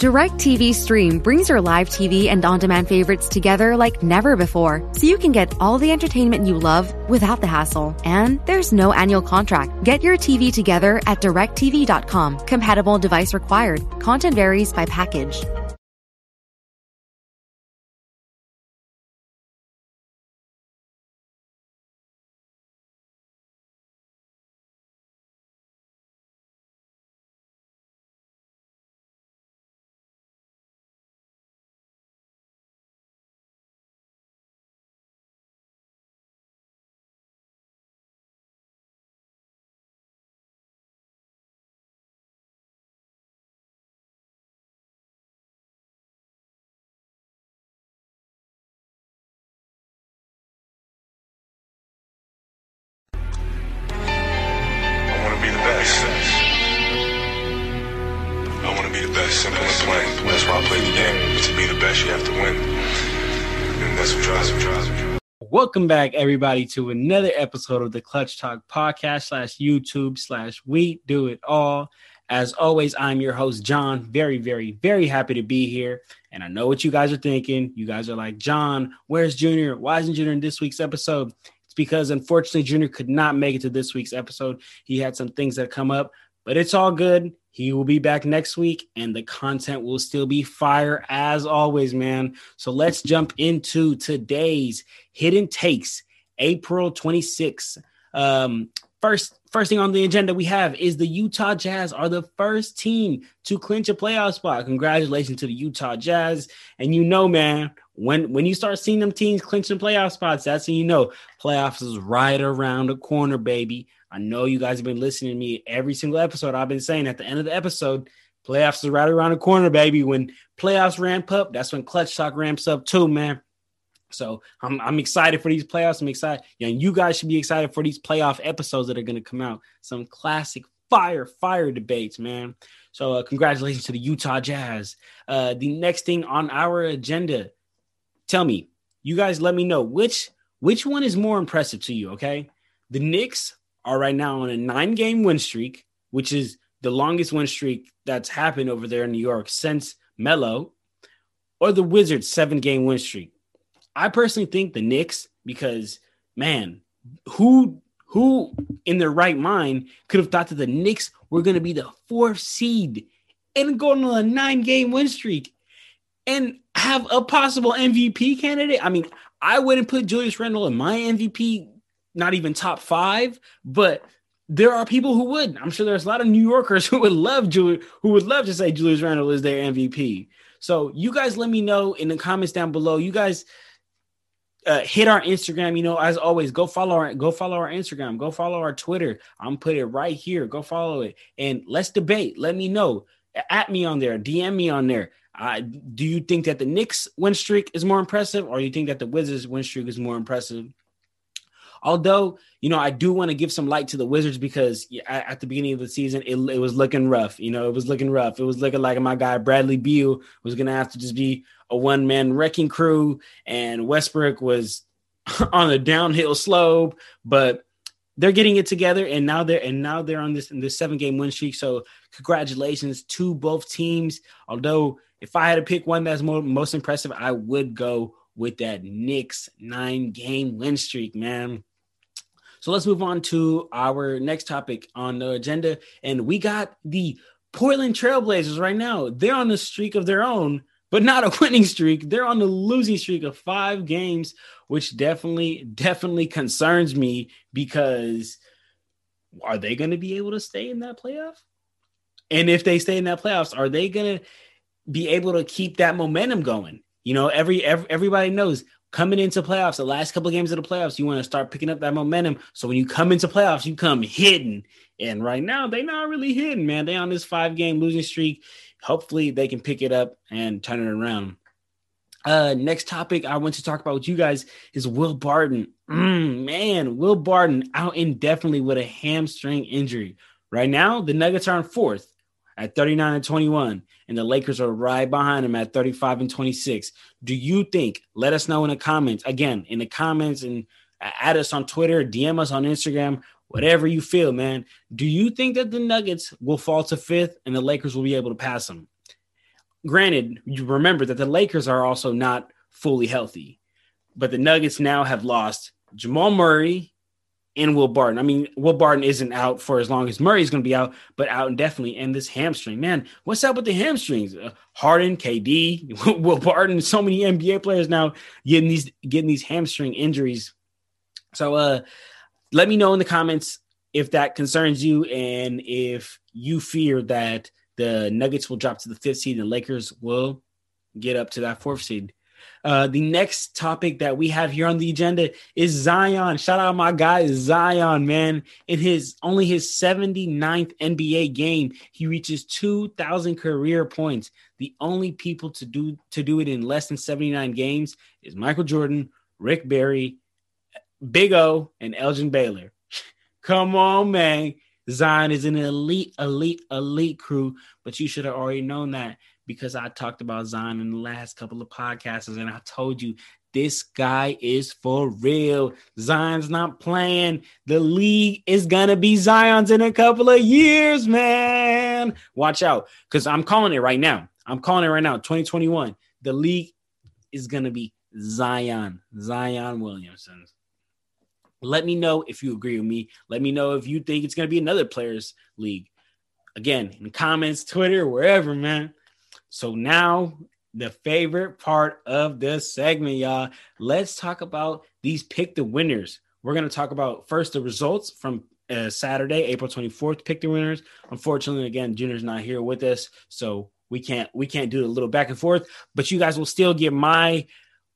DirecTV Stream brings your live TV and on demand favorites together like never before, so you can get all the entertainment you love without the hassle. And there's no annual contract. Get your TV together at directv.com. Compatible device required. Content varies by package. Simple and plain. That's why I play the game. But to be the best, you have to win. And that's what drives me. Drives me. Welcome back, everybody, to another episode of the Clutch Talk podcast slash YouTube slash We Do It All. As always, I'm your host, John. Very, very, very happy to be here. And I know what you guys are thinking. You guys are like, John, where's Junior? Why isn't Junior in this week's episode? It's because unfortunately, Junior could not make it to this week's episode. He had some things that come up, but it's all good. He will be back next week, and the content will still be fire as always, man. So let's jump into today's hidden takes, April 26th. Um, first, first thing on the agenda we have is the Utah Jazz are the first team to clinch a playoff spot. Congratulations to the Utah Jazz. And you know, man, when when you start seeing them teams clinching playoff spots, that's when you know playoffs is right around the corner, baby. I know you guys have been listening to me every single episode. I've been saying at the end of the episode, playoffs is right around the corner, baby. When playoffs ramp up, that's when Clutch Talk ramps up too, man. So I'm I'm excited for these playoffs. I'm excited. Yeah, and you guys should be excited for these playoff episodes that are going to come out. Some classic fire fire debates, man. So uh, congratulations to the Utah Jazz. Uh, the next thing on our agenda, tell me, you guys, let me know which which one is more impressive to you. Okay, the Knicks are right now on a nine game win streak, which is the longest win streak that's happened over there in New York since Melo, or the Wizards seven game win streak. I personally think the Knicks because man, who who in their right mind could have thought that the Knicks were going to be the fourth seed and go on a nine game win streak and have a possible MVP candidate? I mean, I wouldn't put Julius Randle in my MVP, not even top five, but there are people who would. I'm sure there's a lot of New Yorkers who would love Julius, who would love to say Julius Randle is their MVP. So you guys let me know in the comments down below. You guys uh, hit our Instagram. You know, as always, go follow our go follow our Instagram. Go follow our Twitter. I'm put it right here. Go follow it and let's debate. Let me know. At me on there. DM me on there. Uh, do you think that the Knicks win streak is more impressive, or you think that the Wizards win streak is more impressive? Although, you know, I do want to give some light to the Wizards because at, the beginning of the season, it, it, was looking rough. You know, it was looking rough. It was looking like my guy Bradley Beal was going to have to just be a one man wrecking crew, and Westbrook was on a downhill slope. But they're getting it together, and now they're and now they're on this this seven game win streak. So congratulations to both teams. Although if I had to pick one that's more, most impressive, I would go with that Knicks nine game win streak, man. So let's move on to our next topic on the agenda. And we got the Portland Trailblazers right now. They're on a streak of their own, but not a winning streak. They're on the losing streak of five games, which definitely, definitely concerns me because are they going to be able to stay in that playoff? And if they stay in that playoffs, are they going to be able to keep that momentum going? You know, every, every everybody knows coming into playoffs, the last couple of games of the playoffs, you want to start picking up that momentum. So when you come into playoffs, you come hidden. And right now, they're not really hidden, man. They on this five game losing streak. Hopefully, they can pick it up and turn it around. Uh, next topic I want to talk about with you guys is Will Barton. Mm, man, Will Barton out indefinitely with a hamstring injury. Right now, the Nuggets are in fourth at 39 and 21, and the Lakers are right behind them at 35 and 26. Do you think? Let us know in the comments. Again, in the comments and add us on Twitter, DM us on Instagram, whatever you feel, man. Do you think that the Nuggets will fall to fifth and the Lakers will be able to pass them? granted, you remember that the Lakers are also not fully healthy, but the Nuggets now have lost Jamal Murray and Will Barton. I mean, Will Barton isn't out for as long as Murray's going to be out, but out indefinitely. And this hamstring, man, what's up with the hamstrings? Uh, Harden, KD, Will Barton, so many NBA players now getting these getting these hamstring injuries. So, uh, let me know in the comments if that concerns you and if you fear that the Nuggets will drop to the fifth seed and Lakers will get up to that fourth seed. Uh, the next topic that we have here on the agenda is Zion. Shout out my guy Zion, man. In his only his 79th NBA game, he reaches 2,000 career points. The only people to do to do it in less than 79 games is Michael Jordan, Rick Barry, Big O, and Elgin Baylor. Come on, man. Zion is an elite, elite, elite crew, but you should have already known that because I talked about Zion in the last couple of podcasts and I told you this guy is for real. Zion's not playing. The league is gonna be Zion's in a couple of years, man. Watch out, because I'm calling it right now. I'm calling it right now. 2021. The league is gonna be Zion, Zion Williamson. Let me know if you agree with me. Let me know if you think it's gonna be another players league. Again, in the comments, Twitter, wherever, man. So now the favorite part of the segment, y'all. Let's talk about these pick the winners. We're going to talk about first the results from uh, Saturday, April 24th, pick the winners. Unfortunately, again, Junior's not here with us, so we can't we can't do a little back and forth, but you guys will still get my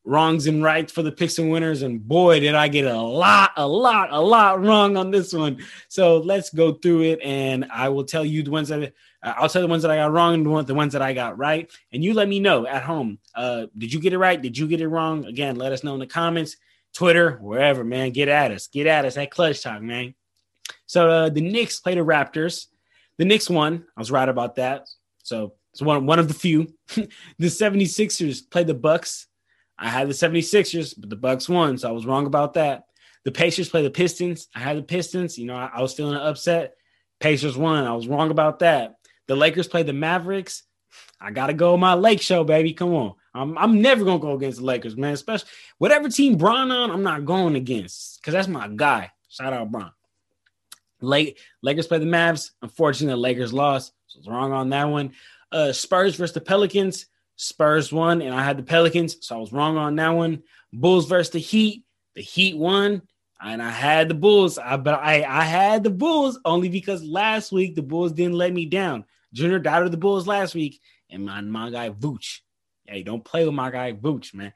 wrongs and rights for the picks and winners. And boy, did I get a lot, a lot, a lot wrong on this one. So let's go through it, and I will tell you the ones that I'll tell the ones that I got wrong and the ones that I got right. And you let me know at home. Uh, did you get it right? Did you get it wrong? Again, let us know in the comments, Twitter, wherever, man. Get at us. Get at us at Clutch Talk, man. So uh, the Knicks played the Raptors. The Knicks won. I was right about that. So it's one, one of the few. the 76ers played the Bucks. I had the 76ers, but the Bucks won, so I was wrong about that. The Pacers played the Pistons. I had the Pistons. You know, I, I was feeling upset. Pacers won. I was wrong about that. The Lakers play the Mavericks. I gotta go my Lake show, baby. Come on. I'm, I'm never gonna go against the Lakers, man. Especially whatever team Bron on, I'm not going against because that's my guy. Shout out Bron. Late Lakers play the Mavs. Unfortunately, the Lakers lost. So it's wrong on that one. Uh, Spurs versus the Pelicans. Spurs won, and I had the Pelicans, so I was wrong on that one. Bulls versus the Heat. The Heat won, and I had the Bulls. I but I I had the Bulls only because last week the Bulls didn't let me down. Junior doubted the Bulls last week, and my my guy Vooch. Hey, don't play with my guy Vooch, man.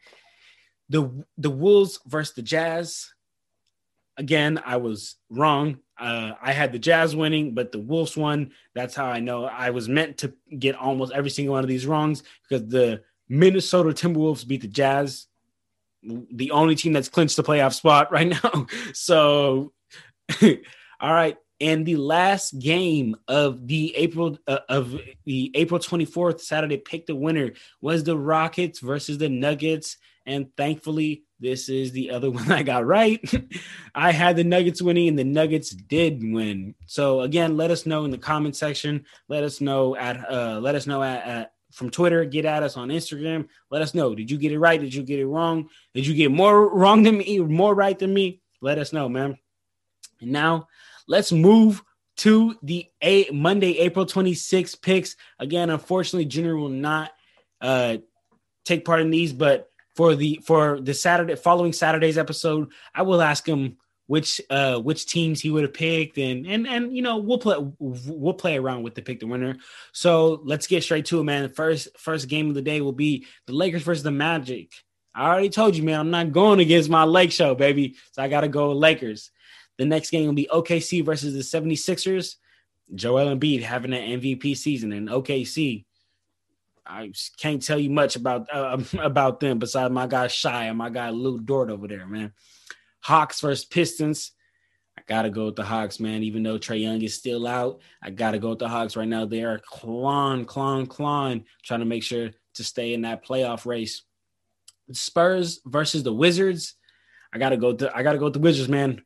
The the Wolves versus the Jazz. Again, I was wrong. Uh, I had the Jazz winning, but the Wolves won. That's how I know I was meant to get almost every single one of these wrongs because the Minnesota Timberwolves beat the Jazz, the only team that's clinched the playoff spot right now. So, all right, and the last game of the April uh, of the April 24th Saturday pick the winner was the Rockets versus the Nuggets and thankfully this is the other one I got right. I had the Nuggets winning and the Nuggets did win. So again, let us know in the comment section. Let us know at uh let us know at, at from Twitter, get at us on Instagram. Let us know. Did you get it right? Did you get it wrong? Did you get more wrong than me, more right than me? Let us know, man. And now Let's move to the Monday, April 26th picks. Again, unfortunately, Junior will not uh, take part in these, but for the for the Saturday following Saturday's episode, I will ask him which uh which teams he would have picked and and and you know we'll play we'll play around with the pick the winner. So let's get straight to it man. The first first game of the day will be the lakers versus the magic. I already told you man i'm not going against my lake show baby. So i gotta go lakers the next game will be OKC versus the 76ers. Joel Embiid having an MVP season in OKC. I can't tell you much about uh, about them besides my guy Shai and my guy Lu Dort over there, man. Hawks versus Pistons. I gotta go with the Hawks, man. Even though Trae Young is still out, I gotta go with the Hawks right now. They are clawing, clawing, clawing, trying to make sure to stay in that playoff race. Spurs versus the Wizards. I gotta go. To, I gotta go with the Wizards, man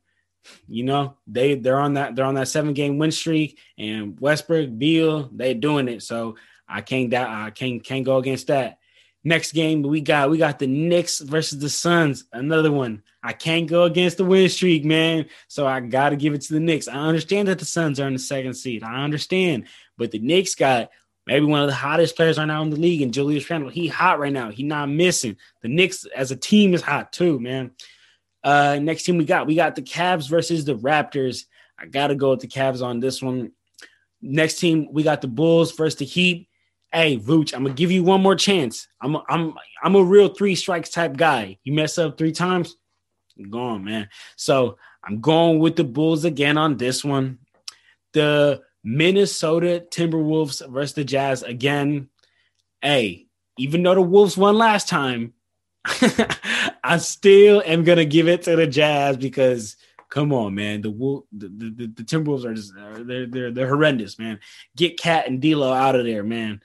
you know, they they're on that they're on that seven game win streak, and Westbrook, Beal, they doing it. So I can't doubt. I can't can't go against that. Next game we got we got the Knicks versus the Suns. Another one. I can't go against the win streak, man. So I got to give it to the Knicks. I understand that the Suns are in the second seed. I understand, but the Knicks got maybe one of the hottest players right now in the league, and Julius Randle. He hot right now. He not missing. The Knicks as a team is hot too, man. Uh, next team we got we got the Cavs versus the Raptors. I gotta go with the Cavs on this one. Next team we got the Bulls versus the Heat. Hey, Vooch, I'm gonna give you one more chance. I'm a, I'm I'm a real three strikes type guy. You mess up three times, I'm gone, man. So I'm going with the Bulls again on this one. The Minnesota Timberwolves versus the Jazz again. Hey, even though the Wolves won last time, I still am gonna give it to the Jazz because come on, man, the the, the, the Timberwolves are just they're they're they're horrendous, man. Get KAT and D'Lo out of there, man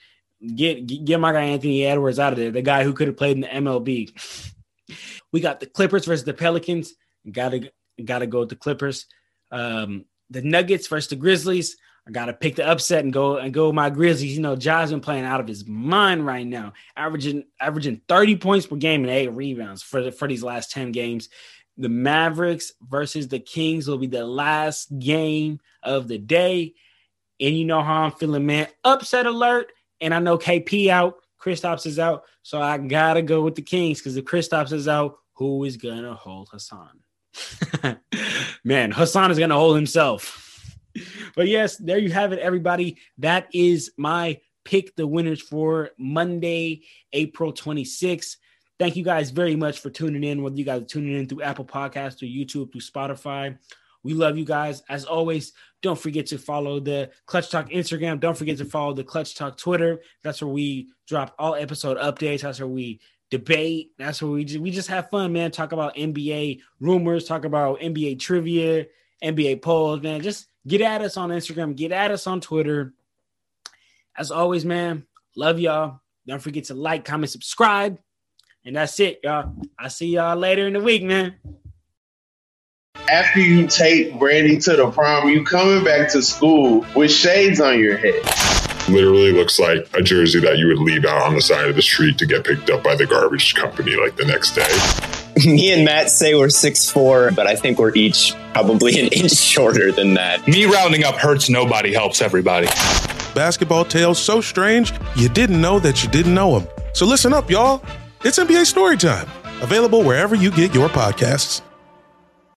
get get my guy Anthony Edwards out of there, the guy who could have played in the MLB. we got the Clippers versus the Pelicans. Gotta gotta go with the Clippers. Um, the Nuggets versus the Grizzlies. I gotta pick the upset and go and go my Grizzlies. You know, Ja's been playing out of his mind right now, averaging averaging 30 points per game and eight rebounds for the, for these last 10 games. The Mavericks versus the Kings will be the last game of the day. And you know how I'm feeling, man. Upset alert and I know KP out, Kristaps is out, so I gotta go with the Kings because if Kristaps is out, who is gonna hold Hassan? Man, Hassan is gonna hold himself. but yes, there you have it, everybody. That is my pick the winners for Monday, April 26th. Thank you guys very much for tuning in, whether you guys are tuning in through Apple Podcasts or YouTube, through Spotify. We love you guys. As always, don't forget to follow the Clutch Talk Instagram. Don't forget to follow the Clutch Talk Twitter. That's where we drop all episode updates. That's where we debate. That's where we just, we just have fun, man. Talk about NBA rumors, talk about NBA trivia, NBA polls, man. Just get at us on Instagram, get at us on Twitter. As always, man, love y'all. Don't forget to like, comment, subscribe. And that's it, y'all. I'll see y'all later in the week, man after you take Brandy to the prom, you coming back to school with shades on your head. Literally looks like a jersey that you would leave out on the side of the street to get picked up by the garbage company like the next day. Me and Matt say we're six four, but I think we're each probably an inch shorter than that. Me rounding up hurts nobody, helps everybody. Basketball tales so strange you didn't know that you didn't know them. So listen up, y'all. It's NBA Story Time, available wherever you get your podcasts.